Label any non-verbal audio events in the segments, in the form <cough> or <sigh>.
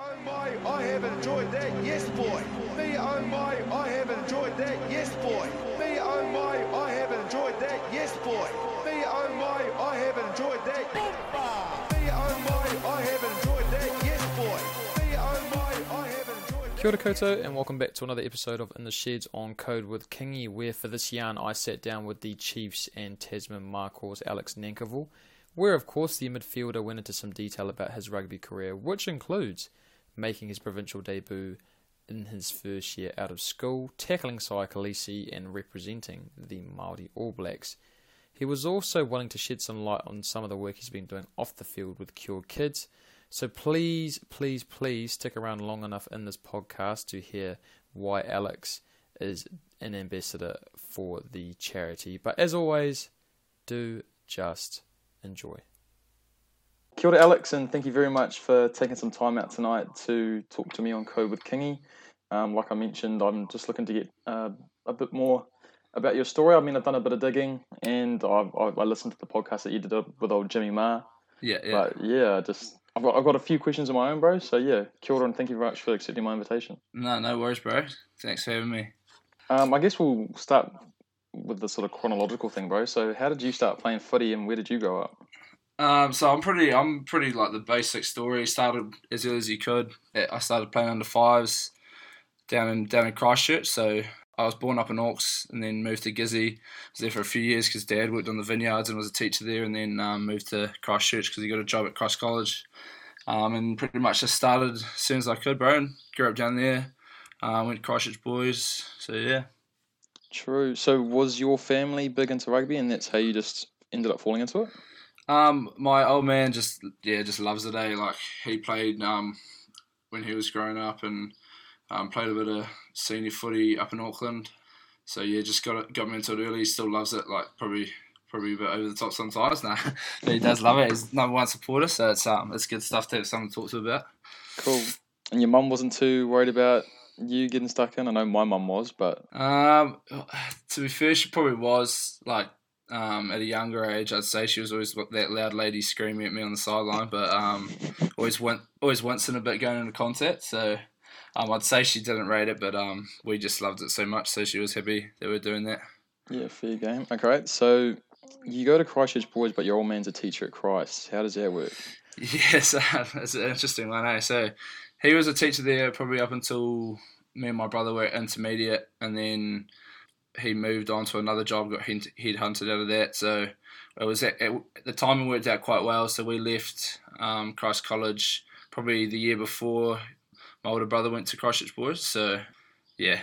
oh my, I have enjoyed that, yes boy. Me oh my, I have enjoyed that, yes boy. Me oh my, I have enjoyed that, yes boy. Me oh my, I have enjoyed that. Me oh my, I have enjoyed that, yes boy. Me oh my, I have enjoyed Kia ora koutou, and welcome back to another episode of In the Sheds on Code with Kingy, where for this yarn I sat down with the Chiefs and Tasman Makos Alex Nankivell, where of course the midfielder went into some detail about his rugby career, which includes making his provincial debut in his first year out of school, tackling Siya Kolisi and representing the Māori All Blacks. He was also willing to shed some light on some of the work he's been doing off the field with Cure Kids. So please, please, please stick around long enough in this podcast to hear why Alex is an ambassador for the charity. But as always, do just enjoy. Kia ora, Alex, and thank you very much for taking some time out tonight to talk to me on Code with Kingy. Um, like I mentioned, I'm just looking to get uh, a bit more about your story. I mean, I've done a bit of digging, and I've, I, I listened to the podcast that you did with old Jimmy Marr. Yeah, yeah. But yeah, just I've got, I've got a few questions of my own, bro. So yeah, kia ora, and thank you very much for accepting my invitation. No, no worries, bro. Thanks for having me. Um, I guess we'll start with the sort of chronological thing, bro. So how did you start playing footy, and where did you grow up? Um, so I'm pretty, I'm pretty like the basic story. Started as early as you could. I started playing under fives down in down in Christchurch. So I was born up in Auckland and then moved to Gizzy. Was there for a few years because Dad worked on the vineyards and was a teacher there, and then um, moved to Christchurch because he got a job at Christ College. Um, and pretty much just started as soon as I could, bro. And grew up down there. Uh, went to Christchurch boys. So yeah. True. So was your family big into rugby, and that's how you just ended up falling into it? Um, my old man just yeah just loves it. Eh? Like he played um when he was growing up and um, played a bit of senior footy up in Auckland. So yeah, just got it, got me into it early. He still loves it. Like probably probably a bit over the top sometimes. <laughs> Nah, but he does love it. He's number one supporter. So it's um it's good stuff to have someone to talk to about. Cool. And your mum wasn't too worried about you getting stuck in. I know my mum was, but Um, to be fair, she probably was like um, at a younger age. I'd say she was always that loud lady screaming at me on the sideline, but um, always went always once in a bit going into contact. So um, I'd say she didn't rate it, but um, we just loved it so much, so she was happy that we are doing that. yeah, fair game. Okay, so you go to Christchurch Boys, but your old man's a teacher at Christ. How does that work? <laughs> Yes, <laughs> it's an interesting one. Eh? So he was a teacher there probably up until me and my brother were intermediate, and then he moved on to another job, got head headhunted out of that. So it was at, at the timing worked out quite well. So we left um, Christ College probably the year before my older brother went to Christchurch Boys. So yeah,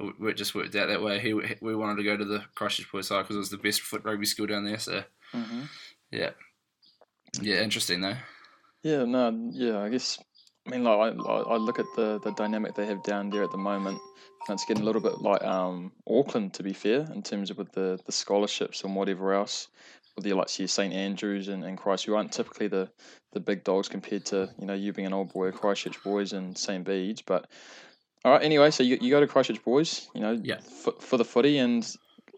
it just worked out that way. He we wanted to go to the Christchurch Boys side because it was the best foot rugby school down there. So Mm-hmm. yeah, yeah, interesting though. Yeah, no, yeah. I guess I mean, like I, I look at the the dynamic they have down there at the moment. And it's getting a little bit like um, Auckland, to be fair, in terms of with the, the scholarships and whatever else. With the likes of St Andrews and, and Christ, who aren't typically the, the big dogs compared to you know you being an old boy, Christchurch boys and St Bede's. But all right, anyway, so you, you go to Christchurch boys, you know, Yeah. for, for the footy, and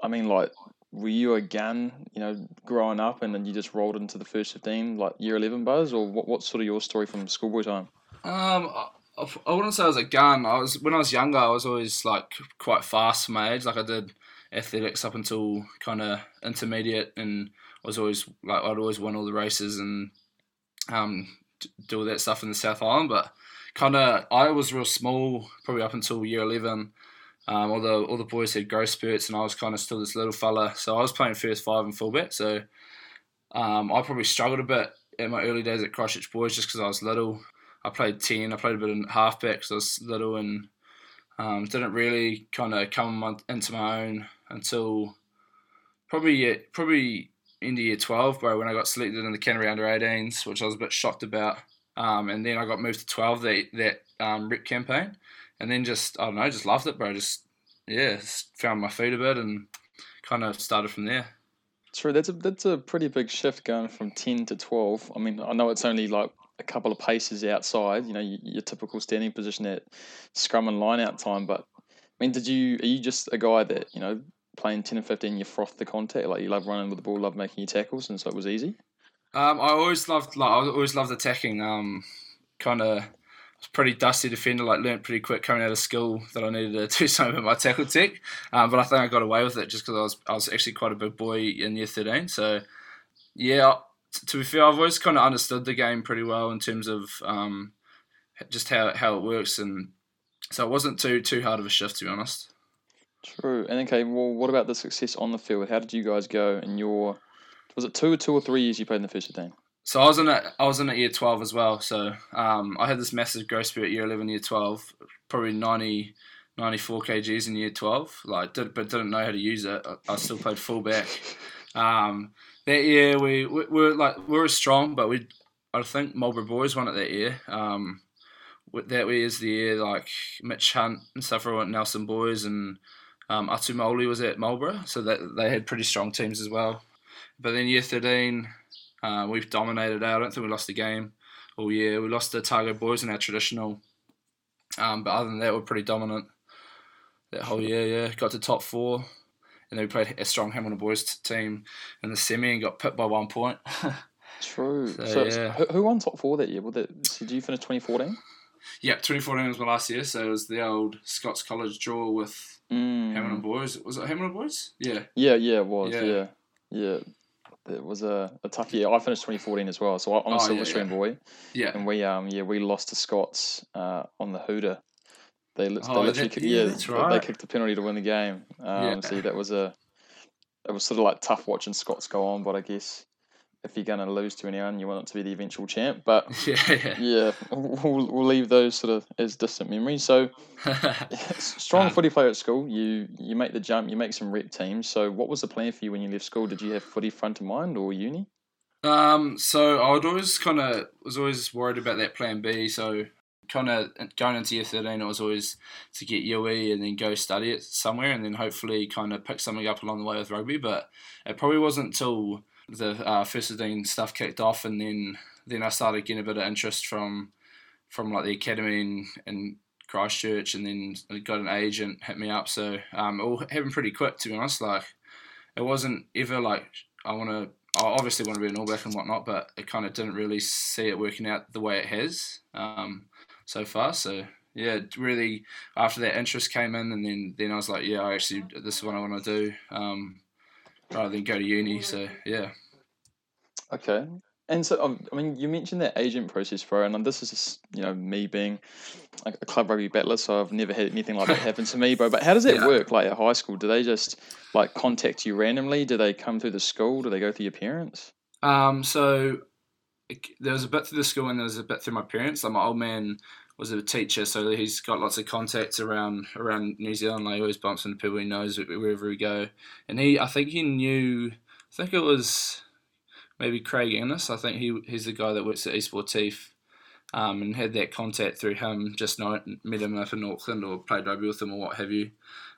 I mean, like, were you a gun, you know, growing up, and then you just rolled into the first fifteen, like year eleven buzz, or what? What's sort of your story from schoolboy time? Um, I, I wouldn't say I was a gun. I was when I was younger. I was always like quite fast for my age. Like I did athletics up until kind of intermediate, and I was always like I'd always win all the races and um do all that stuff in the South Island. But kind of I was real small, probably up until year eleven. Um, all the all the boys had growth spurts, and I was kind of still this little fella. So I was playing first five and fullback. So um, I probably struggled a bit in my early days at Christchurch Boys just because I was little. I played 10, I played a bit in halfback because I was little and um, didn't really kind of come into my own until probably probably into year 12, bro, when I got selected in the Canterbury under 18s, which I was a bit shocked about. Um, and then I got moved to 12 that, that um, rep campaign. And then just, I don't know, just loved it, bro. Just, yeah, just found my feet a bit and kind of started from there. True, that's a that's a pretty big shift going from ten to twelve. I mean, I know it's only like a couple of paces outside, you know, your typical standing position at scrum and line out time. But I mean, did you are you just a guy that you know playing ten and fifteen, you froth the contact, like you love running with the ball, love making your tackles, and so it was easy. Um, I always loved like I always loved attacking. Um, kind of, was pretty dusty defender. Like learned pretty quick coming out of school that I needed to <laughs> do something with my tackle tech. Um, but I think I got away with it just because I was I was actually quite a big boy in year thirteen. So yeah, to be fair, I've always kind of understood the game pretty well in terms of um, just how how it works, and so it wasn't too too hard of a shift to be honest. True. And okay, well, what about the success on the field? How did you guys go in your? Was it two or two or three years you played in the first fifteen? So I was in a, I was in at year twelve as well. So um, I had this massive growth spurt year eleven, year twelve, probably 90, 94 kgs in year twelve. Like, did, but didn't know how to use it. I, I still played fullback. <laughs> Um, that year we, we, we were like we were strong, but we I think Marlborough boys won it that year. Um, that way is the year like Mitch Hunt and stuff were at Nelson boys and um, Atu Moli was at Marlborough, so that they had pretty strong teams as well. But then year thirteen, uh, we've dominated. I don't think we lost a game all year. We lost the Targo boys in our traditional, um, but other than that, we're pretty dominant that whole year. Yeah, got to top four and then we played a strong Hamilton boys team in the semi and got pipped by one point. <laughs> True. So, so yeah. who won top four that year? That, did you finish 2014? Yeah, 2014 was my last year, so it was the old Scots College draw with mm. Hamilton boys. Was it Hamilton boys? Yeah. Yeah, yeah, it was. Yeah, yeah. yeah. It was a, a tough year. I finished 2014 as well, so I'm a oh, Silver yeah, yeah. boy. Yeah. And we um yeah we lost to Scots uh, on the Hooter they, oh, they literally kicked, yeah, that's right. they kicked the penalty to win the game. Um, yeah. So that was a it was sort of like tough watching Scots go on, but I guess if you're going to lose to anyone, you want it to be the eventual champ. But <laughs> yeah, yeah we'll, we'll leave those sort of as distant memories. So <laughs> <laughs> strong um, footy player at school. You you make the jump. You make some rep teams. So what was the plan for you when you left school? Did you have footy front of mind or uni? Um, so I would always kind of was always worried about that plan B. So kind of going into year 13, it was always to get UE and then go study it somewhere and then hopefully kind of pick something up along the way with rugby. But it probably wasn't until the uh, first 15 stuff kicked off and then then I started getting a bit of interest from from like the academy in, in Christchurch and then I got an agent hit me up. So um, it all happened pretty quick to be honest. Like it wasn't ever like I want to I obviously want to be an All Black and whatnot, but it kind of didn't really see it working out the way it has. Um, so far. So yeah, really after that interest came in, and then then I was like, yeah, I actually this is what I want to do, um, rather than go to uni. So yeah. Okay. And so, um, I mean, you mentioned that agent process, bro, and this is just, you know, me being like a club rugby battler, so I've never had anything like that happen to me, bro. But how does that <laughs> yeah. work, like at high school? Do they just, like, contact you randomly? Do they come through the school? Do they go through your parents? Um, so there was a bit through the school and there was a bit through my parents. Like my old man was a teacher, so he's got lots of contacts around around New Zealand. Like he always bumps into people he knows wherever we go. And he, I think he knew. I think it was maybe Craig Ennis. I think he he's the guy that works at Esportif. Um, and had that contact through him, just know, met him up in Auckland or played rugby with him or what have you.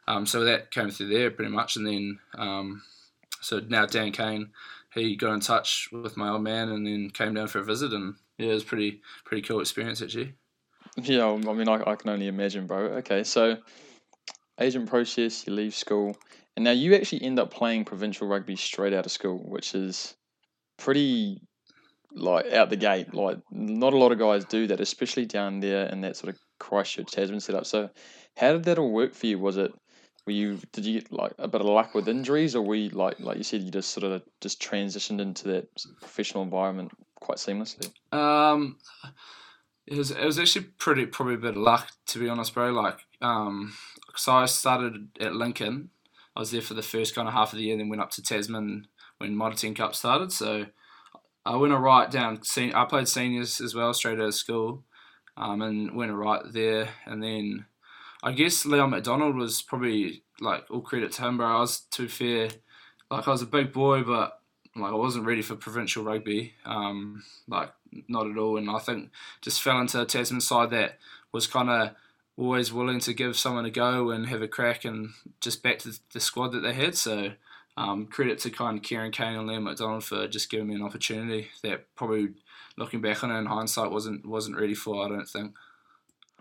Um, so that came through there pretty much, and then um, so now Dan Kane he got in touch with my old man and then came down for a visit and yeah, it was pretty pretty cool experience actually. Yeah, um, I mean, I, I can only imagine, bro. Okay, so agent process, you leave school, and now you actually end up playing provincial rugby straight out of school, which is pretty like out the gate. Like, not a lot of guys do that, especially down there in that sort of Christchurch Tasman setup. So, how did that all work for you? Was it were you did you get like a bit of luck with injuries, or were you like like you said you just sort of just transitioned into that professional environment quite seamlessly? Um, it was it was actually pretty probably a bit of luck to be honest, bro. Like um, so I started at Lincoln. I was there for the first kind of half of the year, then went up to Tasman when 10 Cup started. So I went a right down. I played seniors as well, straight out of school, um, and went a right there, and then I guess Leon McDonald was probably like all credit to him, bro. I was too fair. Like I was a big boy, but like I wasn't ready for provincial rugby. Um, like not at all. And I think just fell into a Tasman side that was kind of always willing to give someone a go and have a crack and just back to the squad that they had. So um, credit to kind of Kieran Keane and Leon McDonald for just giving me an opportunity that probably looking back on it in hindsight wasn't wasn't ready for. I don't think.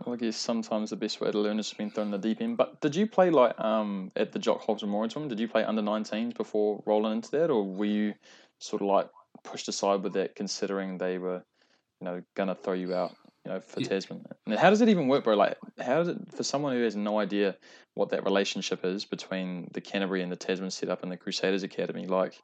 Well, I guess sometimes the best way to learn is being thrown in the deep end. But did you play like um, at the Jock Hobbs Memorial Tournament? Did you play under 19s before rolling into that, or were you sort of like pushed aside with that, considering they were, you know, gonna throw you out you know, for Yeah. Tasman. And how does it even work, bro? Like, how does it for someone who has no idea what that relationship is between the Canterbury and the Tasman setup and the Crusaders Academy? Like,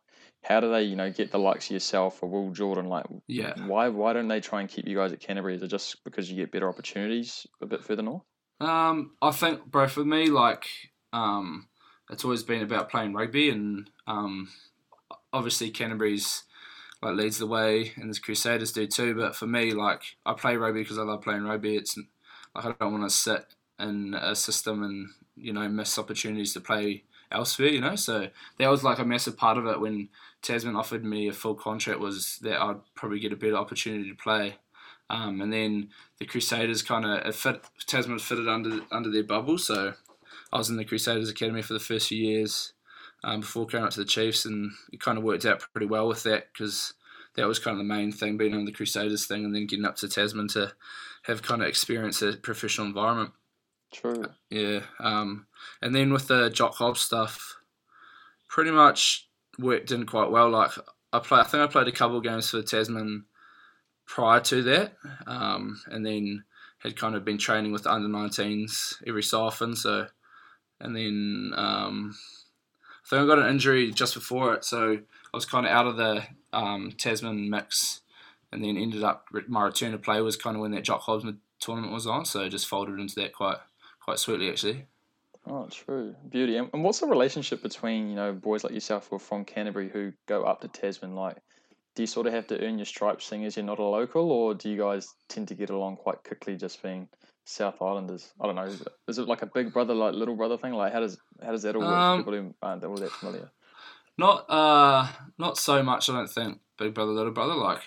how do they, you know, get the likes of yourself or Will Jordan? Like, Yeah. why why don't they try and keep you guys at Canterbury? Is it just because you get better opportunities a bit further north? Um, I think, bro, for me, like, um, it's always been about playing rugby, and um, obviously Canterbury's like leads the way, and the Crusaders do too. But for me, like, I play rugby because I love playing rugby. It's like I don't want to sit in a system and you know miss opportunities to play elsewhere. You know, so that was like a massive part of it when Tasman offered me a full contract was that I'd probably get a better opportunity to play. Um, and then the Crusaders kind of fit Tasman fitted under under their bubble, so I was in the Crusaders academy for the first few years um, before going up to the Chiefs, and it kind of worked out pretty well with that because that was kind of the main thing, being on the Crusaders thing, and then getting up to Tasman to have kind of experience a professional environment. True. Yeah, um, and then with the Jock Hobbs stuff, pretty much worked in quite well. Like I play, I think I played a couple games for Tasman prior to that, um, and then had kind of been training with the under 19s every so often. So, and then um, I think I got an injury just before it, so I was kind of out of the um, Tasman mix, and then ended up my return to play was kind of when that Jock Hobbs tournament was on, so just folded into that quite quite sweetly actually. Oh, true. Beauty. And, and what's the relationship between, you know, boys like yourself who are from Canterbury who go up to Tasman? Like, do you sort of have to earn your stripes seeing as you're not a local, or do you guys tend to get along quite quickly just being South Islanders? I don't know. Is it, is it like a big brother, like little brother thing? Like, how does how does that all work Um, for people who aren't all that familiar? Not uh not so much I don't think Big Brother Little Brother. Like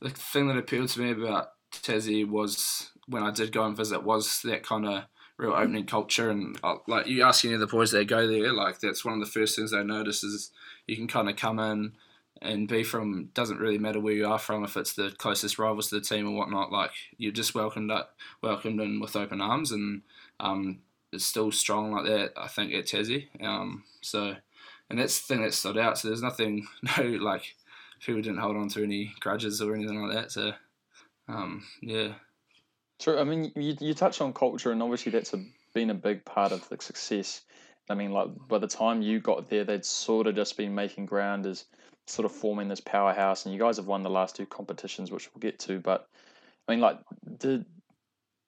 the thing that appealed to me about Tassie was when I did go and visit was that kind of real opening culture and uh, like you ask any of the boys that go there, like that's one of the first things they notice is you can kind of come in and be from doesn't really matter where you are from if it's the closest rivals to the team or whatnot. Like you're just welcomed up, welcomed in with open arms and um, it's still strong like that. I think at Tassie. Um, so and that's the thing that stood out. So there's nothing, <laughs> no like people didn't hold on to any grudges or anything like that. So um, yeah, True. I mean, you, you touch on culture, and obviously that's a, been a big part of the success. I mean, like by the time you got there, they'd sort of just been making ground as sort of forming this powerhouse, and you guys have won the last two competitions, which we'll get to. But I mean, like, did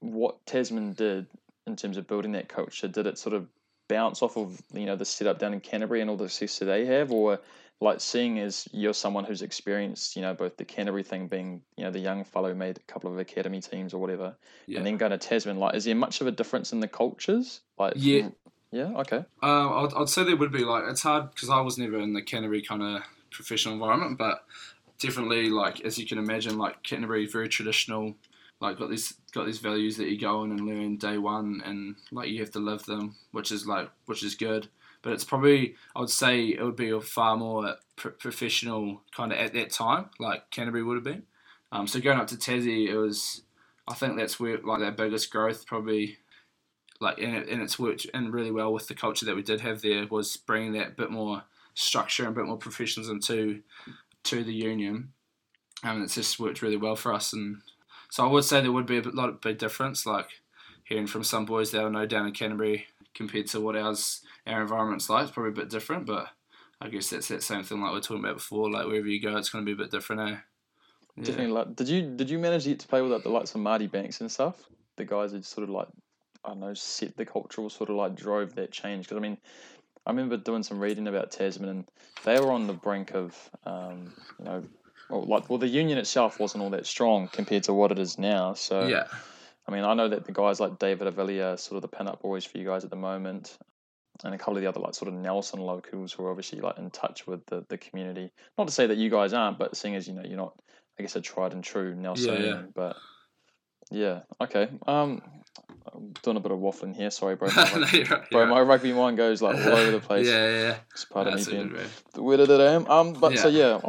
what Tasman did in terms of building that culture? Did it sort of bounce off of you know the setup down in Canterbury and all the success that they have, or like seeing as you're someone who's experienced, you know, both the Canterbury thing being, you know, the young fellow made a couple of academy teams or whatever, yeah. and then going to Tasman, like, is there much of a difference in the cultures? Like, Yeah. yeah, okay, Um, I'd, I'd say there would be like it's hard because I was never in the Canterbury kind of professional environment, but definitely like as you can imagine, like Canterbury very traditional, like got these got these values that you go in and learn day one, and like you have to live them, which is like which is good. But it's probably I would say it would be a far more pro- professional kind of at that time, like Canterbury would have been. Um, so going up to Tassie, it was I think that's where like their biggest growth probably like and, it, and it's worked in really well with the culture that we did have there was bringing that bit more structure and a bit more professionalism to to the union and it's just worked really well for us and so I would say there would be a lot of big difference like hearing from some boys that I know down in Canterbury compared to what ours our environment's like it's probably a bit different but I guess that's that same thing like we are talking about before like wherever you go it's going to be a bit different eh Yeah. definitely. Like, did you did you manage to get to play with like, the likes of Marty Banks and stuff? The guys that sort of like, I don't know, set the cultural sort of like drove that change. Because I mean, I remember doing some reading about Tasman, and they were on the brink of, um, you know, well, like, well, the union itself wasn't all that strong compared to what it is now. So yeah I mean, I know that the guys like David Havili are sort of the pin-up boys for you guys at the moment, and a couple of the other like sort of Nelson locals who are obviously like in touch with the, the community. Not to say that you guys aren't, but seeing as you know you're not, I guess, a tried and true Nelson, yeah. But yeah, okay. Um, I'm doing a bit of waffling here. Sorry, bro. <laughs> No, My, you're right, bro, my rugby mind goes like all over the <laughs> place. yeah yeah yeah It's part of me being the weirdo that I am. Um, but so Yeah.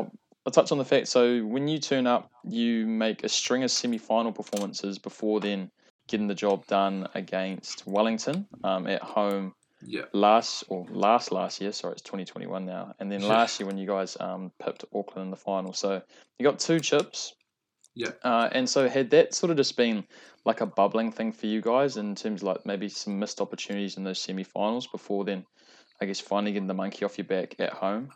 I'll, touch on the fact. So when you turn up, you make a string of semi-final performances before then getting the job done against Wellington um, at home yeah last or last last year. Sorry, it's twenty twenty one now. And then last year when you guys um, pipped Auckland in the final. So you got two chips. Yeah. Uh, and so had that sort of just been like a bubbling thing for you guys in terms of like maybe some missed opportunities in those semi-finals before then, I guess finally getting the monkey off your back at home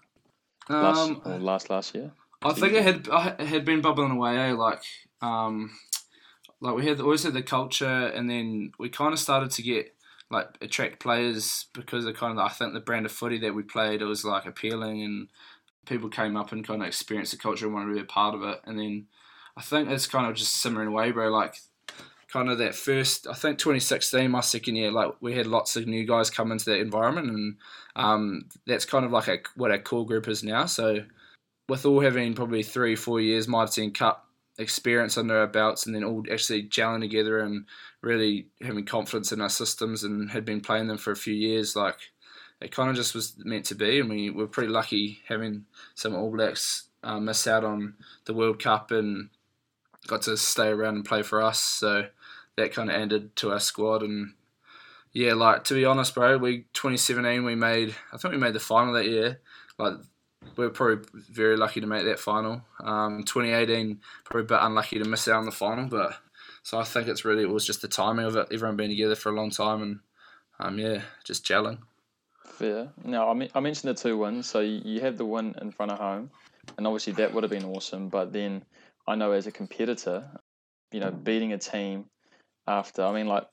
Um, or last last year. I think it had I had been bubbling away. Eh? Like, um, like we had always had the culture, and then we kind of started to get like attract players because of kind of I think the brand of footy that we played. It was like appealing, and people came up and kind of experienced the culture and wanted to be a part of it. And then I think it's kind of just simmering away, bro. Like. Kind of that first, I think 2016, my second year, like we had lots of new guys come into that environment, and um, that's kind of like a, what our core group is now. So, with all having probably three, four years Mitre 10 Cup experience under our belts and then all actually gelling together and really having confidence in our systems and had been playing them for a few years, like it kind of just was meant to be. And we were pretty lucky having some All Blacks uh, miss out on the World Cup and got to stay around and play for us. So that kind of ended to our squad. And yeah, like to be honest, bro, we 2017 we made I think we made the final that year. Like we were probably very lucky to make that final. Um, 2018 probably a bit unlucky to miss out on the final, but so I think it's really it was just the timing of it. Everyone been together for a long time and um, yeah, just gelling. Fair. Now I, mean, I mentioned the two wins, so you, had the win in front of home, and obviously that would have been awesome. But then I know as a competitor, you know, beating a team after I mean, like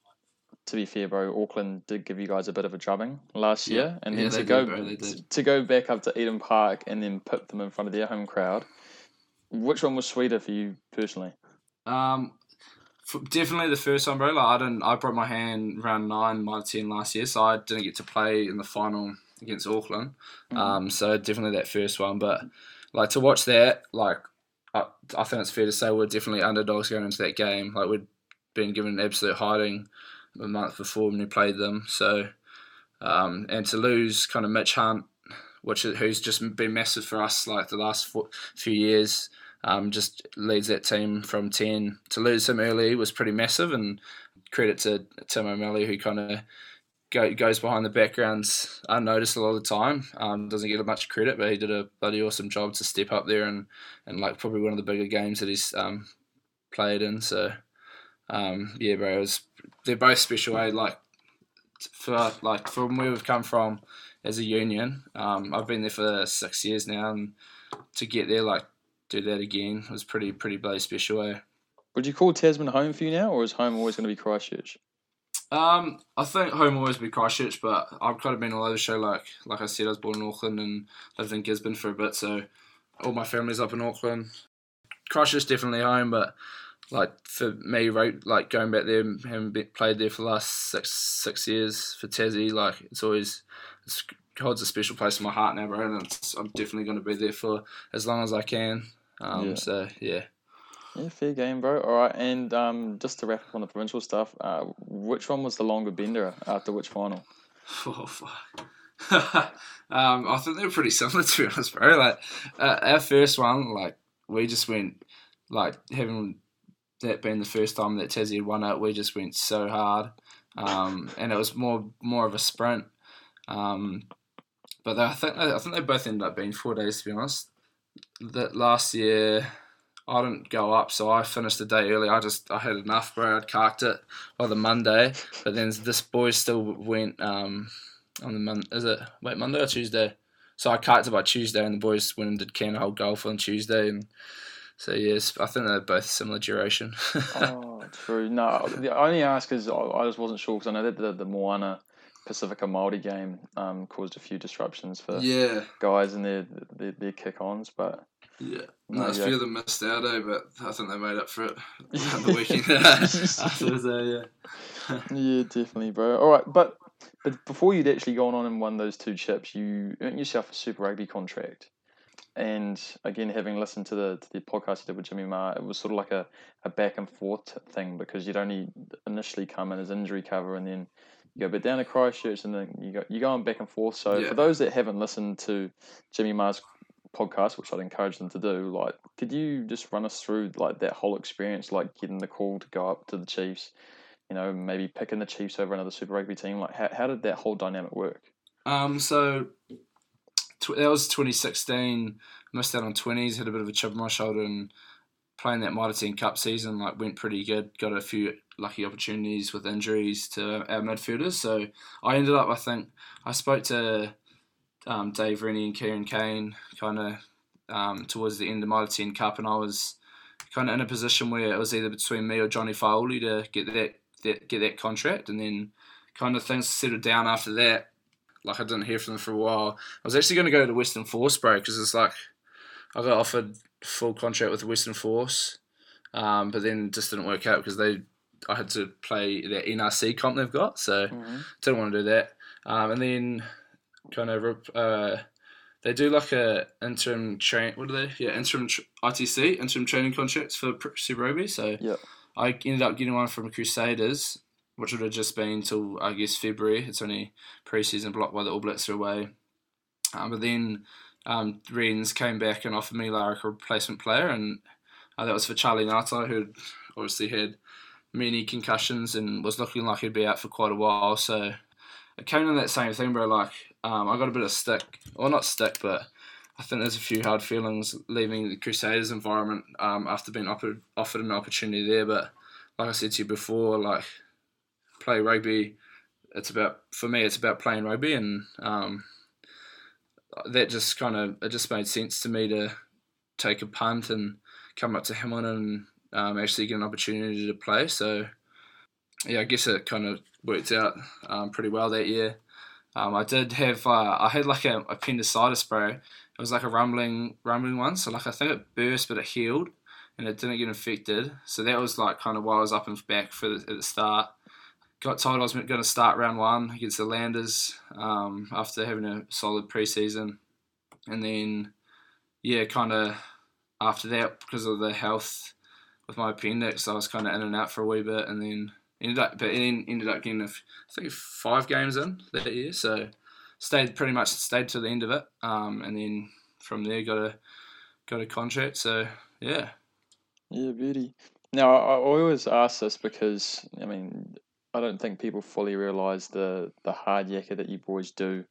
to be fair, bro, Auckland did give you guys a bit of a drubbing last Yeah. year, and Yeah, then to did, go bro, to go back up to Eden Park and then pip them in front of their home crowd. Which one was sweeter for you personally? Um, definitely the first one, bro. Like I didn't, I broke my hand round nine, my ten last year, so I didn't get to play in the final against Auckland. Mm. Um, so definitely that first one, but like to watch that, like I, I think it's fair to say we're definitely underdogs going into that game. Like we'd been given an absolute hiding a month before when we played them. So um, and to lose kind of Mitch Hunt, which is, who's just been massive for us like the last four, few years. Um, just leads that team from 10. To lose him early was pretty massive, and credit to Tim O'Malley, who kind of go, goes behind the backgrounds unnoticed a lot of the time. Um, doesn't get much credit, but he did a bloody awesome job to step up there and, and like probably one of the bigger games that he's um, played in. So, um, yeah, bro, it was, they're both special. Eh? Like, for like from where we've come from as a union, um, I've been there for six years now, and to get there, like, do that again was pretty pretty bloody special. Eh? Would you call Tasman home for you now, or is home always going to be Christchurch? Um, I think home will always be Christchurch, but I've kind of been all over the show. Like like I said, I was born in Auckland and lived in Gisborne for a bit, so all my family's up in Auckland. Christchurch definitely home, but like for me, right, like going back there, and having been, played there for the last six six years for Tassie, like it's always it's, holds a special place in my heart now, bro. And it's, I'm definitely going to be there for as long as I can. Um, Yeah. So yeah. Yeah, fair game, bro. All right, and um, just to wrap up on the provincial stuff, uh, which one was the longer bender after which final? <laughs> Oh fuck. <laughs> um, I think they were pretty similar <laughs> to be honest, bro. Like uh, our first one, like we just went like having that being the first time that Tassie won it, we just went so hard, um, and it was more more of a sprint. Um, but I think I think they both ended up being four days to be honest. That last year. I didn't go up, so I finished the day early. I just I had enough, bro. I'd carked it by the Monday, but then this boy still went um, on the Mon. Is it wait Monday or Tuesday? So I carked it by Tuesday, and the boys went and did can hold golf on Tuesday, and so yes, I think they're both similar duration. <laughs> oh, true. No, the only ask is I I just wasn't sure because I know that the, the Moana Pacifica Māori game um, caused a few disruptions for yeah, guys and their their, their kick-ons, but yeah. No, a few of them missed out, eh? But I think they made up for it <laughs> on the weekend <laughs> afterwards. Yeah. yeah, definitely, bro. All right, but but before you'd actually gone on and won those two chips, you earned yourself a Super Rugby contract. And again, having listened to the to the podcast you did with Jimmy Marr, it was sort of like a, a back and forth thing because you'd only initially come in as injury cover and then you go back down to Christchurch and then you go you go on back and forth. So Yeah. for those that haven't listened to Jimmy Marr's podcast, which I'd encourage them to do, like could you just run us through like that whole experience, like getting the call to go up to the Chiefs, you know, maybe picking the Chiefs over another Super Rugby team? Like how how did that whole dynamic work? Um, so tw- that was 2016. Missed out on 20s. Had a bit of a chip on my shoulder, and playing that Mitre 10 Cup season like went pretty good. Got a few lucky opportunities with injuries to our midfielders. So I ended up, I think, I spoke to um, Dave Rennie and Kieran Keane kind of um, towards the end of Mitre 10 Cup, and I was kind of in a position where it was either between me or Johnny Fa'auli to get that, that get that contract, and then kind of things settled down after that. Like I didn't hear from them for a while. I was actually going to go to Western Force, bro, because it's like I got offered full contract with Western Force, um, but then just didn't work out because they I had to play their NRC comp they've got, so Mm-hmm. didn't want to do that. Um, and then kind of uh, they do like a interim train. What are they? Yeah, interim tr- ITC interim training contracts for Super Rugby. So. I ended up getting one from Crusaders, which would have just been till I guess February. It's only preseason blocked while the All Blacks are away. Um, but then um, came back and offered me like a replacement player, and uh, that was for Charlie Ngatai, who obviously had many concussions and was looking like he'd be out for quite a while. So it came in that same thing, bro. Like um, I got a bit of stick, or not stick, but I think there's a few hard feelings leaving the Crusaders environment um, after being offered offered an opportunity there. But like I said to you before, like play rugby. It's about for me. It's about playing rugby, and um, that just kind of it just made sense to me to take a punt and come up to Hamilton and um, actually get an opportunity to play. So yeah, I guess it kind of worked out um, pretty well that year. Um, I did have uh, I had like a appendicitis, bro. It was like a rumbling rumbling one. So like I think it burst, but it healed and it didn't get infected. So that was like kind of why I was up and back for the, at the start. Got told I was going to start round one against the Landers um, after having a solid preseason, and then yeah, kind of after that because of the health with my appendix, I was kind of in and out for a wee bit, and then ended up but then ended up getting a I think five games in that year, so stayed pretty much stayed to the end of it, um, and then from there got a got a contract. So yeah, Yeah, beauty. Now, I always ask this because, I mean, I don't think people fully realise the, the hard yakka that you boys do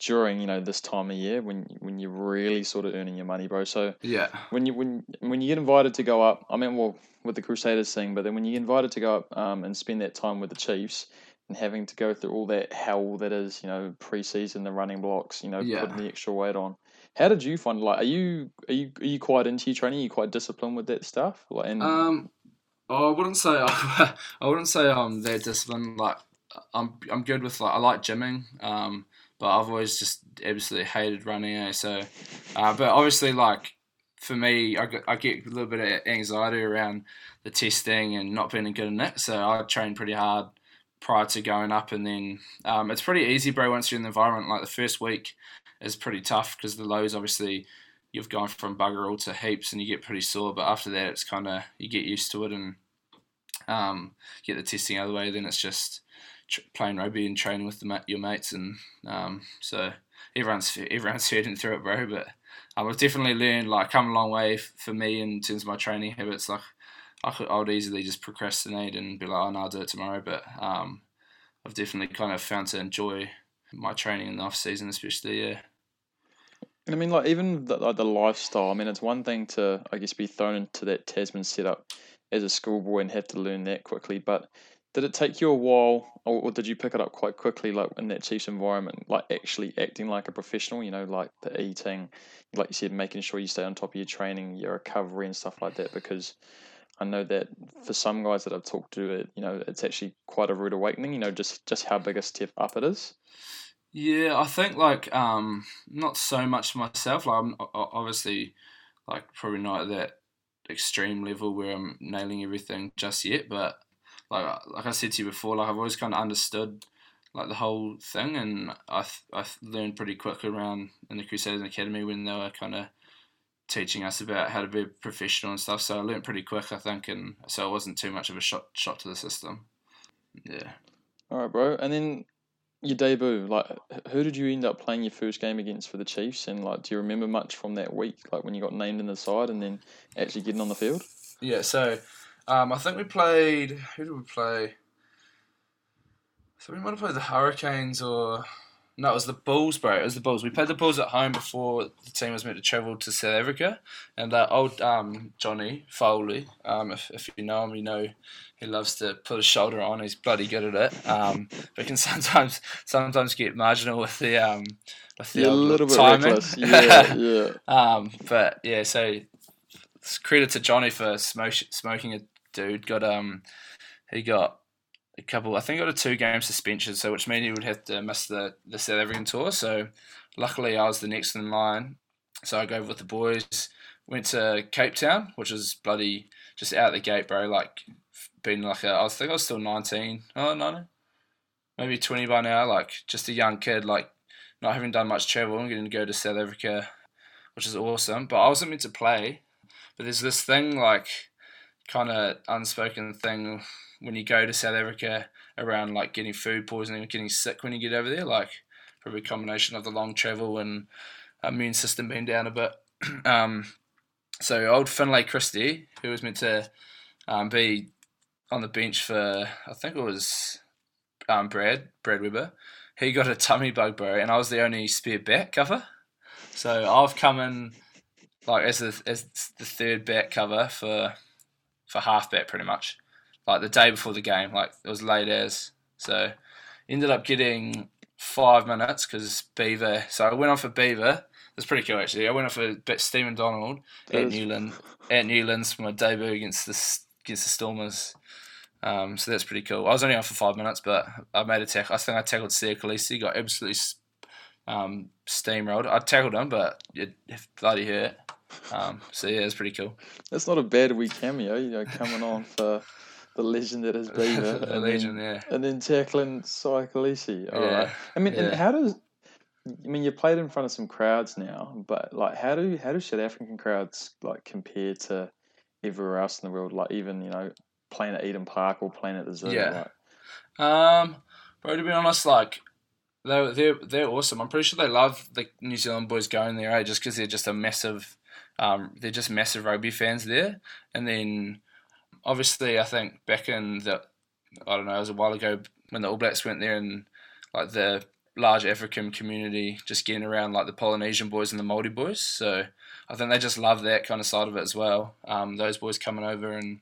during, you know, this time of year when when you're really sort of earning your money, bro. So yeah, when you when when you get invited to go up, I mean, well, with the Crusaders thing, but then when you get invited to go up um, and spend that time with the Chiefs and having to go through all that hell that is, you know, preseason, the running blocks, you know, Yeah. putting the extra weight on. How did you find? Like, are you are you are you quite into your training? Are you quite disciplined with that stuff? Like, and Um, oh, I wouldn't say <laughs> I wouldn't say I'm that disciplined. Like I'm I'm good with like I like gymming. Um, but I've always just absolutely hated running. Eh? So, uh, but obviously like for me, I get, I get a little bit of anxiety around the testing and not being good in it. So I train pretty hard prior to going up, and then um, it's pretty easy, bro. Once you're in the environment, like the first week is pretty tough because the lows obviously you've gone from bugger all to heaps and you get pretty sore. But after that, it's kind of you get used to it and um, get the testing out of the way. Then it's just tr- playing rugby and training with the, your mates, and um, so everyone's everyone's <laughs> feeding through it, bro. But um, I've definitely learned like come a long way f- for me in terms of my training habits. Like I could, I would easily just procrastinate and be like, oh no, I'll do it tomorrow. But um, I've definitely kind of found to enjoy my training in the off season, especially yeah. And I mean, like even the, like the lifestyle. I mean, it's one thing to, I guess, be thrown into that Tasman setup as a schoolboy and have to learn that quickly. But did it take you a while, or, or did you pick it up quite quickly, like in that Chiefs environment, like actually acting like a professional? You know, like the eating, like you said, making sure you stay on top of your training, your recovery, and stuff like that. Because I know that for some guys that I've talked to, it you know, it's actually quite a rude awakening. You know, just just how big a step up it is. Yeah, I think like um, not so much myself. Like I'm obviously like probably not at that extreme level where I'm nailing everything just yet. But like like I said to you before, like I've always kind of understood like the whole thing, and I I learned pretty quick around in the Crusaders Academy when they were kind of teaching us about how to be professional and stuff. So I learned pretty quick, I think, and so it wasn't too much of a shock shock to the system. Yeah. All right, bro. And then your debut, like, who did you end up playing your first game against for the Chiefs? And like, do you remember much from that week, like when you got named in the side and then actually getting on the field? Yeah, so um, I think we played. Who did we play? So we might have played the Hurricanes or No, it was the Bulls, bro. It was the Bulls. We played the Bulls at home before the team was meant to travel to South Africa, and that old um, Johnny Fa'auli, um, if, if you know him, you know he loves to put his shoulder on. He's bloody good at it. Um, but can <laughs> sometimes sometimes get marginal with the um, with the Yeah, a little bit timing. reckless. <laughs> Yeah, yeah. Um, but yeah, so credit to Johnny for smoke, smoking a dude. Got um, he got a couple. I think got a two game suspension, so which meant he would have to miss the the South African tour. So luckily, I was the next in line, so I go with the boys. Went to Cape Town, which is bloody just out the gate, bro. Like been like a, I was think I was still nineteen. Oh no, maybe twenty by now. Like just a young kid, like not having done much travel. I'm going to go to South Africa which is awesome. But I wasn't meant to play. But there's this thing like kind of unspoken thing when you go to South Africa around like getting food poisoning getting sick when you get over there. Like probably a combination of the long travel and immune system being down a bit. <clears throat> um, so old Finlay Christie, who was meant to um, be on the bench for I think it was um, Brad Brad Weber. He got a tummy bug, bro, and I was the only spare back cover. So I've come in like as the as the third back cover for for halfback pretty much. Like the day before the game, like it was late as. So ended up getting five minutes because Beaver. So I went on for Beaver. It's pretty cool actually. I went on for bit Stephen Donald That at is- Newland at Newlands for my debut against the against the Stormers. Um, so that's pretty cool. I was only on for five minutes, but I made a tackle. I think I tackled Siya Kolisi, got absolutely um, steamrolled. I tackled him, but it, bloody hurt. Um, so yeah, it's pretty cool. That's not a bad wee cameo, you know, coming on for the legend that is Beaver. <laughs> the and legend, then, yeah. And then tackling Siya Kolisi. All right. Yeah, I mean, yeah. and how does I mean you played in front of some crowds now, but like how do how do South African crowds like compare to everywhere else in the world? Like even, you know, playing at Eden Park or playing at the zoo. Yeah. Like, Um, bro, to be honest, like they they're they're awesome. I'm pretty sure they love the New Zealand boys going there, eh? Just because they're just a massive, um, they're just massive rugby fans there. And then, obviously, I think back in the, I don't know, it was a while ago when the All Blacks went there and like the large African community just getting around like the Polynesian boys and the Māori boys. So I think they just love that kind of side of it as well. Um, those boys coming over and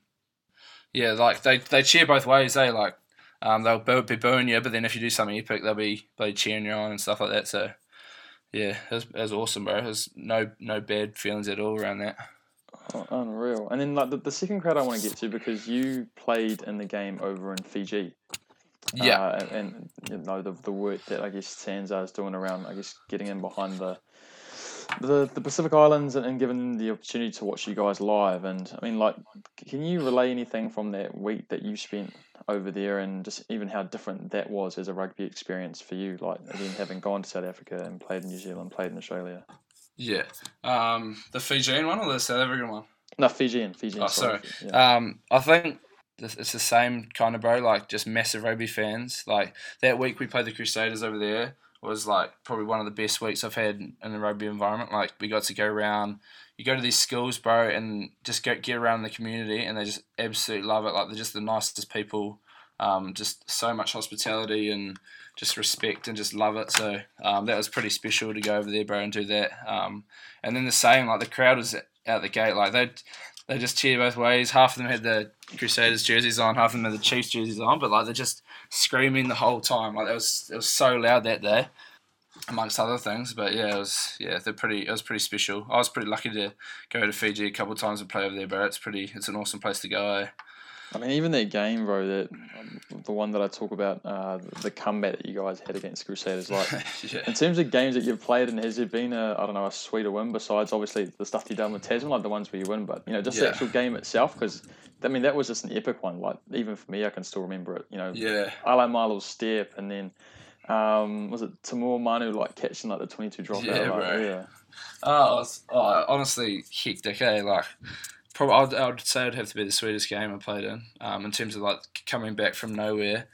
yeah, like they they cheer both ways. They like um, they'll be booing you, but then if you do something epic, they'll be they cheering you on and stuff like that. So yeah, it was, awesome, bro. There's no no bad feelings at all around that. oh, unreal. And then like the, the second crowd I want to get to because you played in the game over in Fiji. Yeah, Uh, and, and you know the, the work that I guess SANZAAR is doing around I guess getting in behind the the, the Pacific Islands and, and them the opportunity to watch you guys live. And I mean, like, can you relay anything from that week that you spent over there, and just even how different that was as a rugby experience for you? Like, again, having gone to South Africa and played in New Zealand, played in Australia. yeah. Um, the Fijian one or the South African one? No, Fijian, Fijian. Oh, sorry. Yeah. Um, I think it's the same kind of bro. Like just massive rugby fans. Like that week we played the Crusaders over there was like probably one of the best weeks I've had in the rugby environment. Like we got to go around. You go to these schools, bro, and just go get around the community, and they just absolutely love it. Like they're just the nicest people. Um, just so much hospitality and just respect and just love it. So um, that was pretty special to go over there, bro, and do that. Um, and then the same, like the crowd was out the gate, like they they just cheer both ways. Half of them had the Crusaders jerseys on, half of them had the Chiefs jerseys on, but like they're just screaming the whole time. Like it was it was so loud that day, amongst other things. But yeah, it was yeah they're pretty. It was pretty special. I was pretty lucky to go to Fiji a couple of times and play over there, bro. It's pretty. It's an awesome place to go. Eh? I mean, even that game, bro, that um, the one that I talk about, uh, the comeback that you guys had against Crusaders, like. <laughs> yeah. In terms of games that you've played, and has there been a I don't know a sweeter win besides obviously the stuff you've done with Tasman, like the ones where you win, but you know just the actual game itself? Because I mean that was just an epic one. Like even for me, I can still remember it. You know, Yeah. Ala Milo's step, and then um, was it Tumua Manu like catching like the twenty two drop? Yeah, like, bro. yeah. Oh, was, oh, honestly, hectic. Eh? Like, probably I'd, I'd say it'd have to be the sweetest game I played in. Um, in terms of like coming back from nowhere.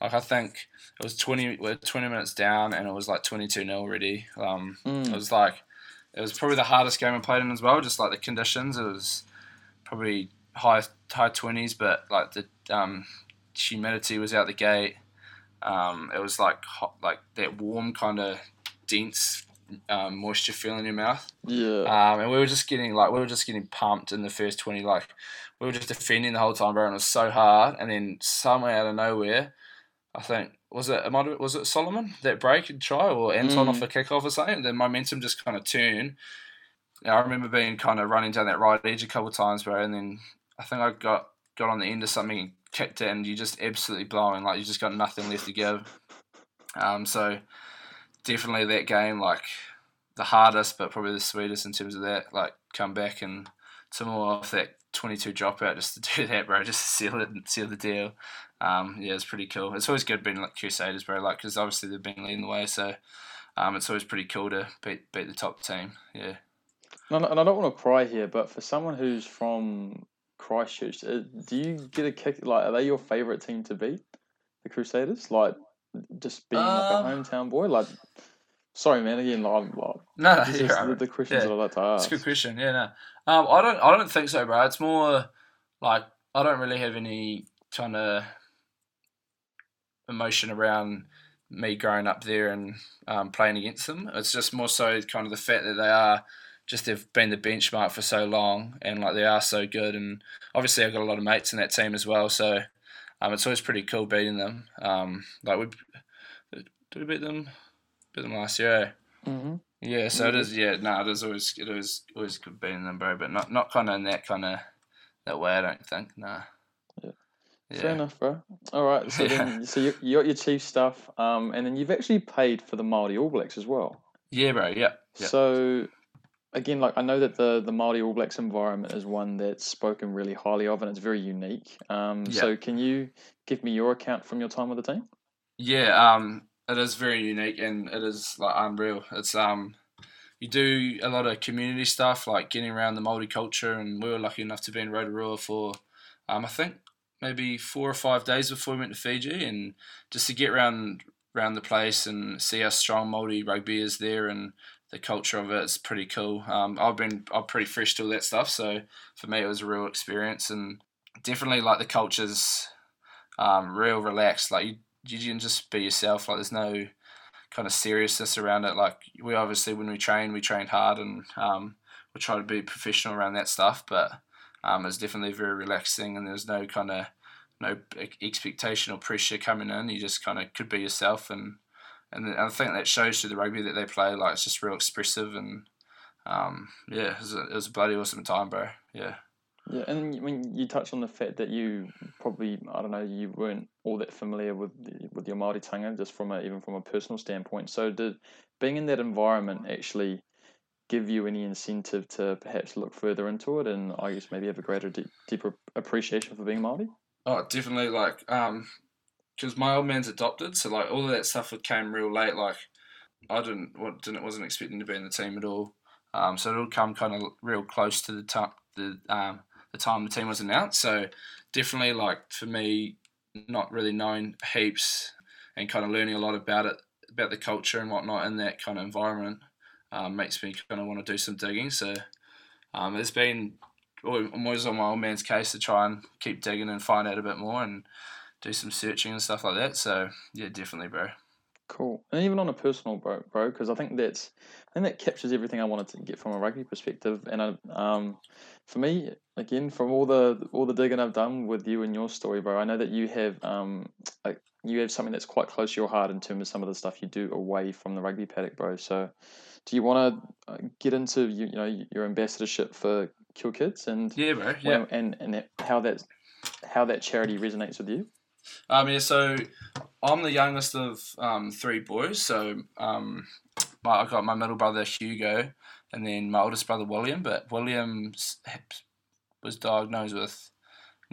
Like I think it was twenty. We're twenty minutes down, and it was like twenty two 0 already. Um, Mm. it was like it was probably the hardest game I played in as well. Just like the conditions, it was probably high high twenties, but like the um, humidity was out the gate. Um, it was like hot, like that warm kind of dense um, moisture feel in your mouth. Yeah. Um, and we were just getting like we were just getting pumped in the first twenty. Like we were just defending the whole time, bro, and it was so hard. And then somewhere out of nowhere, I think was it it might was it Solomon that break and try or Anton Mm. off a kickoff or something. The momentum just kind of turned. And I remember being kind of running down that right edge a couple of times, bro, and then I think I got got on the end of something and kicked it, and you just absolutely blowing like you just got nothing left to give. Um, so definitely that game, like the hardest, but probably the sweetest in terms of that. Like come back and some more off that twenty-two dropout just to <laughs> do that, bro, just to seal it and seal the deal. Um, yeah, it's pretty cool. It's always good being like Crusaders, bro, like because obviously they've been leading the way, so um, it's always pretty cool to beat beat the top team. Yeah. And I don't want to cry here, but for someone who's from Christchurch, uh, do you get a kick? Like, are they your favourite team to beat, the Crusaders? Like, just being like a Uh, hometown boy. Like, sorry, man. Again, like, I'm- like No, <laughs> no, this right, the, the questions Yeah. that I like to That's ask. a good question. Yeah, no. Um, I don't. I don't think so, bro. It's more like I don't really have any kind of emotion around me growing up there and um, playing against them. It's just more so kind of the fact that they are just they've been the benchmark for so long and like they are so good. And obviously, I've got a lot of mates in that team as well, so um, it's always pretty cool beating them. Um, like we did we beat them? Beat them last year. Eh? hmm Yeah, so it is. Yeah, no, it is always it is always good beating them, bro. But not not kind of in that kind of that way. I don't think. Nah. Yeah. Yeah. Fair enough, bro. All right, so then, <laughs> so you, you got your chief stuff, um, and then you've actually paid for the Maori All Blacks as well. Yeah, bro. Yeah. Yeah. So, again, like I know that the the Maori All Blacks environment is one that's spoken really highly of, and it's very unique. Um, Yeah. So, can you give me your account from your time with the team? Yeah, um, it is very unique and it is like unreal. It's um, you do a lot of community stuff like getting around the multiculture, and we were lucky enough to be in Rotorua for, um, I think maybe four or five days before we went to Fiji, and just to get around around the place and see how strong Maori rugby is there and the culture of it is pretty cool. Um, I've been I'm pretty fresh to all that stuff, so for me it was a real experience and definitely like the culture's um, real relaxed. Like you you can just be yourself. Like there's no kind of seriousness around it. Like we obviously when we train, we train hard and um, we try to be professional around that stuff. But um, it's definitely very relaxing, and there's no kind of no expectation or pressure coming in. You just kind of could be yourself, and and I think that shows through the rugby that they play. Like it's just real expressive, and um, yeah, it was, a, it was a bloody awesome time, bro. Yeah. Yeah, and I mean, you touched on the fact that you probably, I don't know, you weren't all that familiar with the, with your Maoritanga, just from a, even from a personal standpoint. So, did being in that environment actually give you any incentive to perhaps look further into it, and I guess maybe have a greater, deep, deeper appreciation for being Maori? Oh, definitely. Like, um, because my old man's adopted, so like all of that stuff came real late. Like, I didn't, didn't, wasn't expecting to be in the team at all. Um, so it'll come kind of real close to the time, the um, the time the team was announced. So definitely, like for me, not really knowing heaps and kind of learning a lot about it, about the culture and whatnot in that kind of environment, um, makes me kind of want to do some digging. So um, it's been I'm always on my old man's case to try and keep digging and find out a bit more and do some searching and stuff like that. So yeah, definitely, bro. Cool. And even on a personal bro, bro, because I think that's I think that captures everything I wanted to get from a rugby perspective. And I, um, for me, again, from all the all the digging I've done with you and your story, bro, I know that you have um, a, you have something that's quite close to your heart in terms of some of the stuff you do away from the rugby paddock, bro. So, do you want to get into you, you know your ambassadorship for Cure Kids and Yeah, bro. Yeah. and and how that how that charity resonates with you? Um, yeah, so I'm the youngest of um, three boys. So um, my, I got my middle brother Hugo, and then my oldest brother William. But William was diagnosed with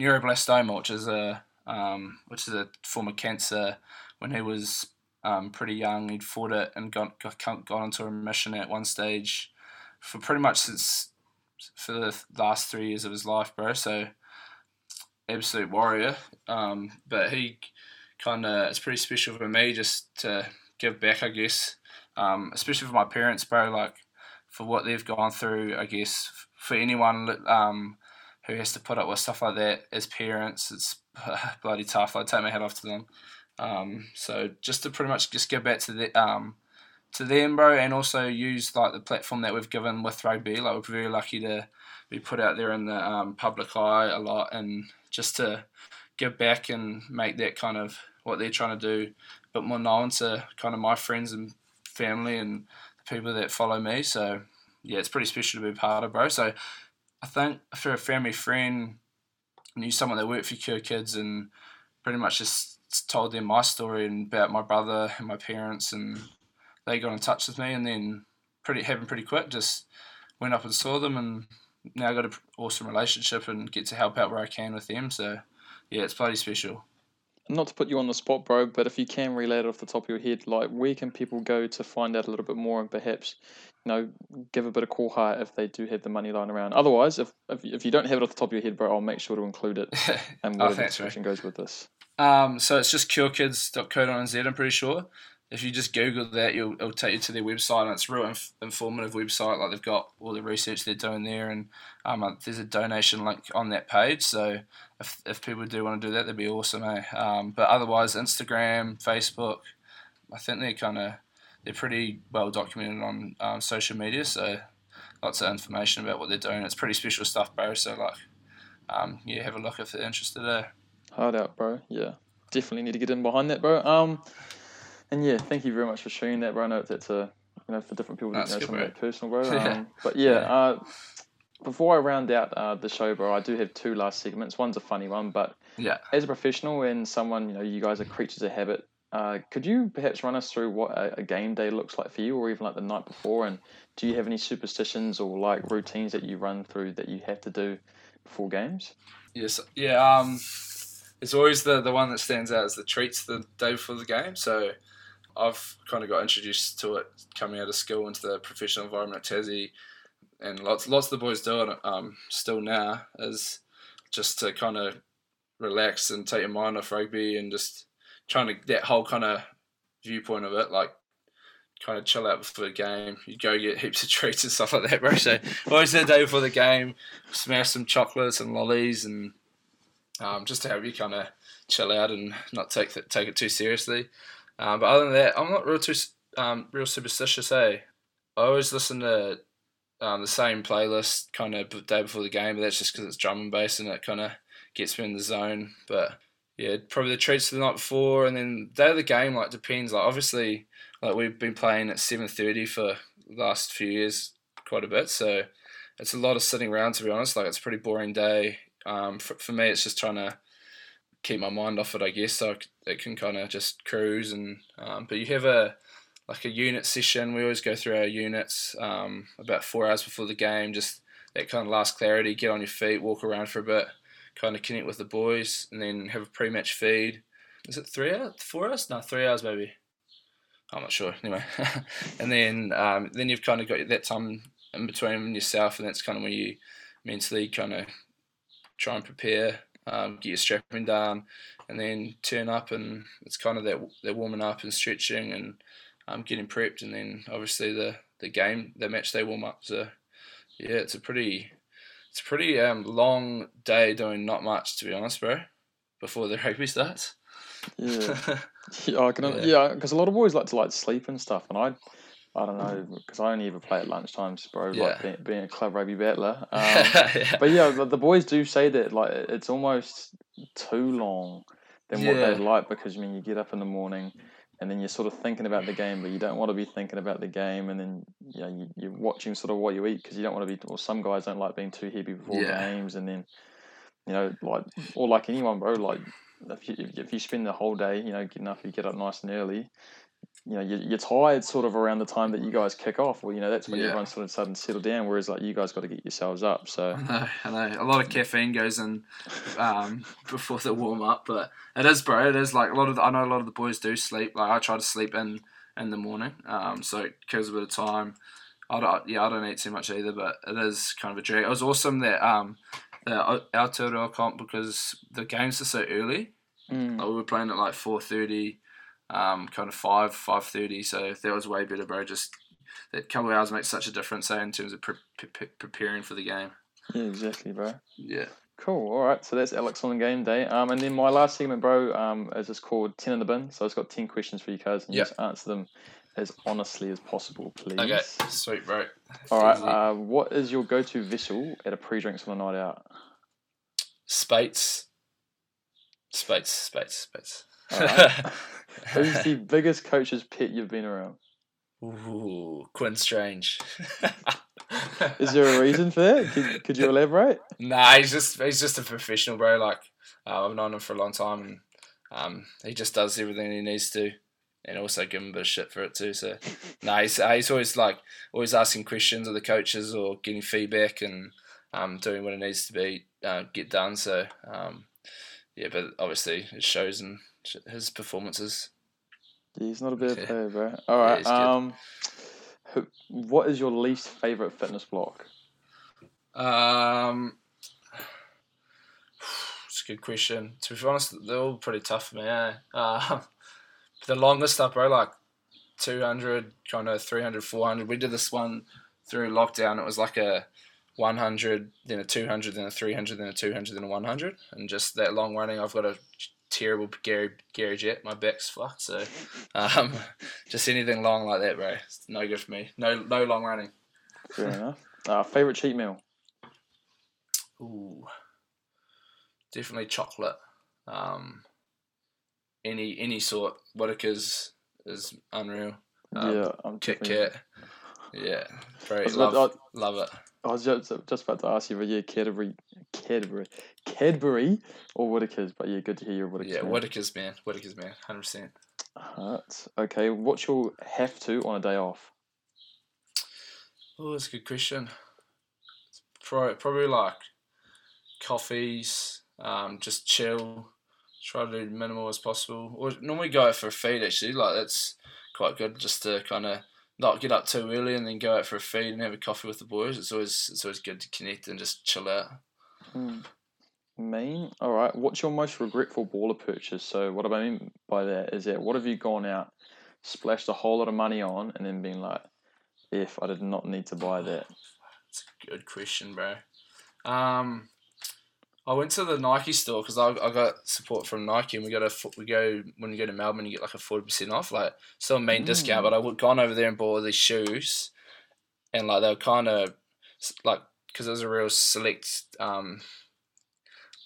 neuroblastoma, which is a um, which is a form of cancer. When he was um, pretty young, he'd fought it and got, got got into remission at one stage for pretty much since for the last three years of his life, bro. So absolute warrior. Um, but he kind of it's pretty special for me just to give back, I guess. Um, especially for my parents, bro. Like for what they've gone through, I guess for anyone um, who has to put up with stuff like that as parents, it's <laughs> bloody tough. I take my hat off to them. Um, so just to pretty much just go back to the um, to them, bro, and also use like the platform that we've given with rugby. Like we're very lucky to be put out there in the um, public eye a lot, and just to give back and make that kind of what they're trying to do a bit more known to kind of my friends and family and the people that follow me. So yeah, it's pretty special to be part of, bro. So I think for a family friend, knew someone that worked for Cure Kids and pretty much just told them my story and about my brother and my parents and they got in touch with me and then pretty happened pretty quick. Just went up and saw them and now I got an awesome relationship and get to help out where I can with them. So yeah, it's bloody special. Not to put you on the spot, bro, but if you can relay it off the top of your head, like where can people go to find out a little bit more and perhaps, you know, give a bit of koha if they do have the money lying around. Otherwise, if if, if you don't have it off the top of your head, bro, I'll make sure to include it <laughs> and Oh, whatever thanks, goes with this. Um, so it's just curekids.co.nz, I'm pretty sure. If you just Google that, you'll, it'll take you to their website, and it's a real inf- informative website. Like they've got all the research they're doing there, and um, uh, there's a donation link on that page. So if, if people do want to do that, that'd be awesome, eh? Um, but otherwise, Instagram, Facebook, I think they're kind of they're pretty well documented on um, social media. So lots of information about what they're doing. It's pretty special stuff, bro. So like, um, yeah, have a look if they're interested. Eh? Hard out, bro. Yeah, definitely need to get in behind that, bro. Um, and yeah, thank you very much for sharing that, bro. I know that's a you know for different people That's know something bro. that personal, bro. <laughs> Yeah. Um, but yeah, uh, before I round out uh, the show, bro, I do have two last segments. One's a funny one, but Yeah. as a professional and someone, you know, you guys are creatures of habit. Uh, could you perhaps run us through what a, a game day looks like for you, or even like the night before? And do you have any superstitions or like routines that you run through that you have to do before games? Yes, yeah. Um, it's always the the one that stands out as the treats the day before the game. So I've kind of got introduced to it coming out of school into the professional environment at Tassie, and lots lots of the boys do it um, still now is just to kind of relax and take your mind off rugby and just trying to that whole kind of viewpoint of it like kind of chill out before the game. You go get <laughs> heaps of treats and stuff like that, bro. So <laughs> always the day before the game, smash some chocolates and lollies and um, just to help you kind of chill out and not take th- take it too seriously. Um, but other than that, I'm not real too um, real superstitious. Eh? I always listen to um, the same playlist kind of the day before the game, but that's just because it's drum and bass and it kind of gets me in the zone. But yeah, probably the treats the night before, and then day of the game like depends. Like obviously, like we've been playing at seven thirty for the last few years quite a bit, so it's a lot of sitting around to be honest. Like it's a pretty boring day. Um, for, for me, it's just trying to keep my mind off it, I guess, so I c- it can kind of just cruise. And um, but you have a like a unit session. We always go through our units um, about four hours before the game. Just that kind of last clarity. Get on your feet, walk around for a bit, kind of connect with the boys, and then have a pre-match feed. Is it three hours? Four hours? No, three hours maybe. I'm not sure. Anyway, <laughs> and then um, then you've kind of got that time in between yourself, and that's kind of when you mentally kind of try and prepare, um, get your strapping down, and then turn up, and it's kind of that that warming up and stretching and um, getting prepped, and then obviously the the game, the match day warm up. So yeah, it's a pretty it's a pretty um, long day doing not much to be honest, bro. Before the <laughs> rugby starts. Yeah. <laughs> Yeah, I can. Yeah. Yeah, because a lot of boys like to like sleep and stuff, and I, I don't know, because I only ever play at lunchtimes, bro. Like Yeah. being, being a club rugby battler. <laughs> Um, yeah. but yeah, the, the boys do say that like it's almost too long than what they'd like because I mean you get up in the morning and then you're sort of thinking about the game, but you don't want to be thinking about the game, and then you know you, you're watching sort of what you eat because you don't want to be. Or some guys don't like being too heavy before Yeah. games, and then you know like or like anyone, bro. Like if you if you spend the whole day, you know, getting up, you get up nice and early. You know, you're, you're tired sort of around the time that you guys kick off. Well, you know, that's when Yeah. everyone's sort of starting to settle down. Whereas, like, you guys got to get yourselves up. So, I know, I know. A lot of caffeine goes in um, <laughs> before the warm up, but it is, bro. It is like a lot of. The, I know a lot of the boys do sleep. Like I try to sleep in in the morning, um, so it kills a bit of time. I don't, yeah, I don't eat too much either, but it is kind of a drag. It was awesome that um, the Aotearoa comp because the games are so early. mm, Like we were playing at like four thirty, um, kind of five five thirty. So that was way better, bro. Just that couple of hours makes such a difference, eh, in terms of pre- pre- preparing for the game. yeah, exactly, bro. Yeah. Cool. All right. So that's Alex on game day. Um, and then my last segment, bro, um, is just called ten in the bin. So it's got ten questions for you guys, and you Yep. just answer them as honestly as possible, please. Okay, sweet, bro. All right. Uh, what is your go-to vessel at a pre-drinks on a night out? Spates. Spates, Spates, Spates. Right. <laughs> Who's the biggest coach's pet you've been around? Ooh, Quinn Strange. <laughs> Is there a reason for that? Could, could you <laughs> elaborate? Nah, he's just he's just a professional, bro. Like uh, I've known him for a long time, and um, he just does everything he needs to, and also give him a bit of shit for it too. So, nah, he's, uh, he's always like always asking questions of the coaches or getting feedback and um, doing what it needs to be uh, get done. So, um, yeah, but obviously it shows sh- his performances. He's not a bad Yeah. player, bro. All Yeah, right. good. um, who, what is your least favorite fitness block? Um, it's a good question. To be honest, they're all pretty tough for me. Eh? Uh, the longest up, bro, like 200, kind of 300, 400. We did this one through lockdown. It was like a 100, then a 200, then a 300, then a 200, then a 100. And just that long running, I've got a terrible Gary Gary Jet. My back's fucked. So um, <laughs> just anything long like that, bro. It's no good for me. No, no long running. Fair enough. Uh, favorite cheat meal? Ooh, definitely chocolate. Um, any any sort. Whittaker's is unreal. Um, yeah, I'm Kit Kat. Yeah, was love love it. I was just, just about to ask you, but yeah, Cadbury, Cadbury, Cadbury, or Whittakers. But yeah, good to hear your Whittakers. Yeah, man. Whittaker's man. Whittaker's man. Hundred percent. Alright, Okay, what's your have to on a day off? Oh, that's a good question. Probably, probably like coffees. Um, just chill. Try to do minimal as possible. Or normally go for a feed actually. Like that's quite good just to kind of not get up too early and then go out for a feed and have a coffee with the boys. It's always it's always good to connect and just chill out. Hmm. Mean. All right. What's your most regretful baller purchase? So what I mean by that is that what have you gone out, splashed a whole lot of money on, and then been like, "If I did not need to buy that." <sighs> It's a good question, bro. Um, I went to the Nike store because I, I got support from Nike, and we got a we go when you go to Melbourne, you get like a forty percent off, like still a main discount. But I would gone over there and bought all these shoes, and like they were kind of like because it was a real select um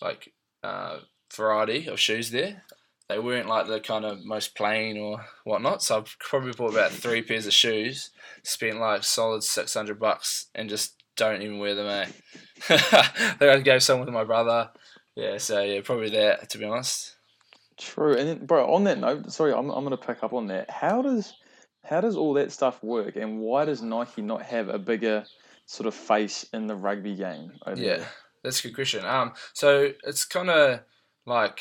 like uh variety of shoes there. They weren't like the kind of most plain or whatnot. So I probably bought about three pairs of shoes, spent like solid six hundred bucks, and just don't even wear them. Eh? then I gave some with my brother. Yeah, so yeah, probably that to be honest. True. And then, bro, on that note, sorry, I'm I'm gonna pick up on that. How does how does all that stuff work, and why does Nike not have a bigger sort of face in the rugby game? Over Yeah, there? that's a good question. Um, so it's kind of like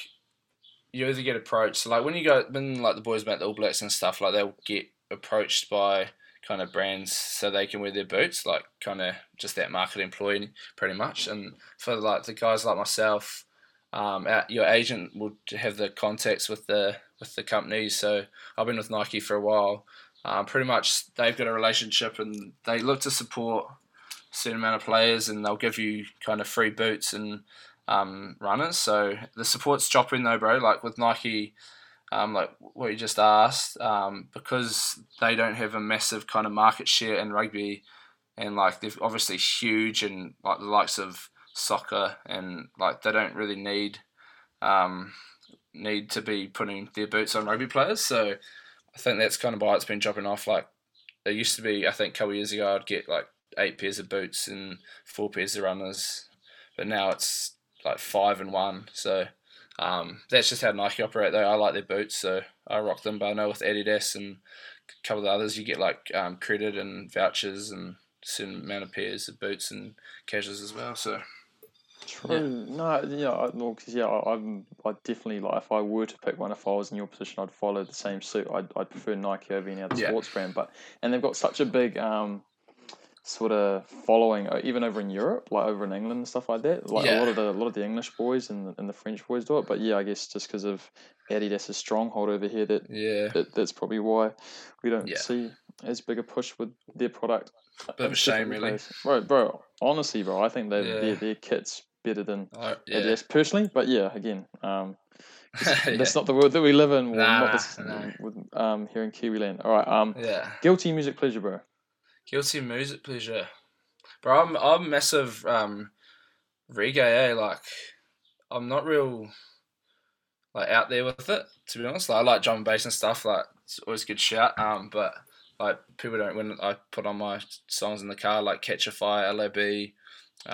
you either get approached. Like when you go, when like the boys make the All Blacks and stuff, like they'll get approached by kind of brands so they can wear their boots, like kind of just that market employee, pretty much. And for like the guys like myself, um, your agent will have the contacts with the with the companies. So I've been with Nike for a while. Um, pretty much they've got a relationship and they look to support a certain amount of players and they'll give you kind of free boots and um, runners. So the support's dropping though, bro. Like with Nike, um, like what you just asked, um, because they don't have a massive kind of market share in rugby, and like they're obviously huge and like the likes of soccer, and like they don't really need um, need to be putting their boots on rugby players. So I think that's kind of why it's been dropping off. Like it used to be, I think a couple years ago, I'd get like eight pairs of boots and four pairs of runners, but now it's like five and one. So um, that's just how Nike operate. Though I like their boots, so I rock them. But I know with Adidas and a couple of the others, you get like um, credit and vouchers and a certain amount of pairs of boots and casuals as well. So True. No, yeah, I- well, 'cause, yeah, I, I'm, I definitely like if I were to pick one, if I was in your position, I'd follow the same suit. I'd, I'd prefer Nike over any other Yeah. sports brand, but and they've got such a big um, sort of following, uh, even over in Europe, like over in England and stuff like that. Like a lot of the a lot of the English boys and the, and the French boys do it. But yeah, I guess just because of Adidas's stronghold over here, that, yeah, that that's probably why we don't Yeah. see as big a push with their product. bit of a shame, really. places. Bro, bro, honestly, bro, I think they Yeah. their, their kits better than yeah. yeah. personally. But yeah, again, um, <laughs> yeah. that's not the world that we live in. Nah, not this, nah. with um here in Kiwiland. All right, um, yeah. guilty music pleasure, bro. Guilty music pleasure. Bro, I'm I'm massive um reggae, eh? Like I'm not real like out there with it, to be honest. Like I like drum and bass and stuff, like it's always good shout. Um but like people don't when I put on my songs in the car like Katchafire, LAB,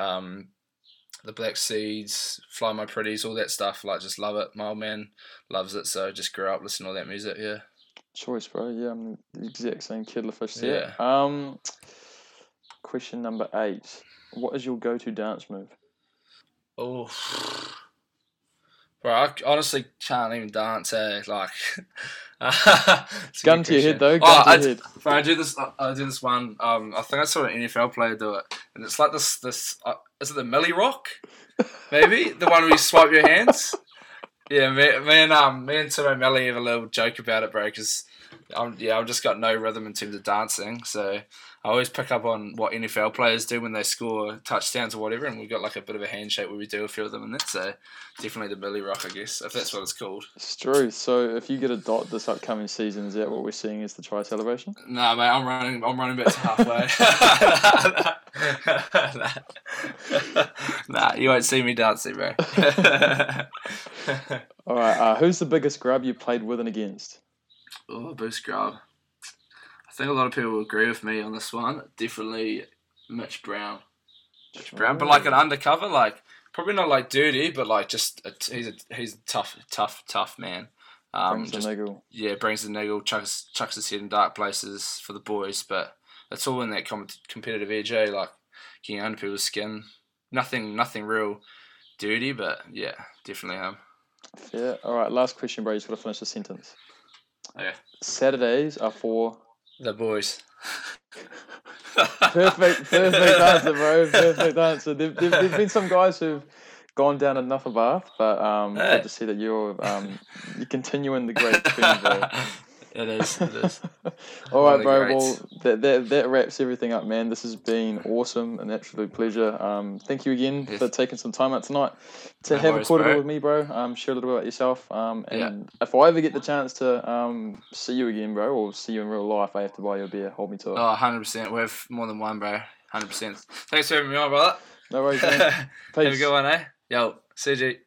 um the Black Seeds, Fly My Pretties, all that stuff, like just love it. My old man loves it, so just grew up listening to all that music, yeah. Choice, bro. Yeah, I'm the exact same Fish there. Yeah. Um, question number eight. What is your go-to dance move? Oh, bro, I honestly can't even dance. Eh? Like, <laughs> it's Gun to your head, though. Oh, Gun to I, head. bro, I do this. I- do this one. Um, I think I saw an NFL player do it, and it's like this. This uh, is it the Milly Rock? <laughs> Maybe the one where you swipe your hands. Yeah, me, me and um, me and Timo Melly have a little joke about it, bro. Because I'm yeah, I've just got no rhythm in terms of dancing, so I always pick up on what NFL players do when they score touchdowns or whatever, and we've got like a bit of a handshake where we do a few of them in it. So definitely the Milly Rock, I guess, if that's what it's called. It's true. So if you get a dot this upcoming season, is that what we're seeing as the try celebration? Nah, mate, I'm running. I'm running back to halfway. <laughs> nah, you won't see me dancing, bro. <laughs> All right. Uh, who's the biggest grub you played with and against? Oh, boost grab. I think a lot of people will agree with me on this one. Definitely Mitch Brown. Mitch Brown, but like an undercover, like probably not like dirty, but like just a, he's a he's a tough, tough, tough man. Um, Brings the niggle. yeah, brings the niggle, chucks chucks his head in dark places for the boys, but it's all in that com- competitive edge, eh? Like getting under people's skin. Nothing, nothing real dirty, but yeah, definitely him. Yeah. All right. Last question, bro. You just got to finish the sentence. Okay. Saturdays are for The boys. perfect, <laughs> perfect answer, bro. Perfect answer. There, there, there's been some guys who've gone down enough of bath, but um, Hey. good to see that you're um, you continuing the great trend, bro. <laughs> it is. It is. <laughs> All right, bro. greats. Well, that, that that wraps everything up, man. This has been awesome, an absolute pleasure. Um, thank you again Yes. for taking some time out tonight to No have worries, a quarter bro. with me, bro. Um, share a little bit about yourself. Um, and Yeah. if I ever get the chance to um see you again, bro, or see you in real life, I have to buy you a beer. Hold me to it. Oh, 100%. We have more than one, bro. 100%. Thanks for having me on, brother. No worries, man. <laughs> Have a good one, eh? Yo, CG.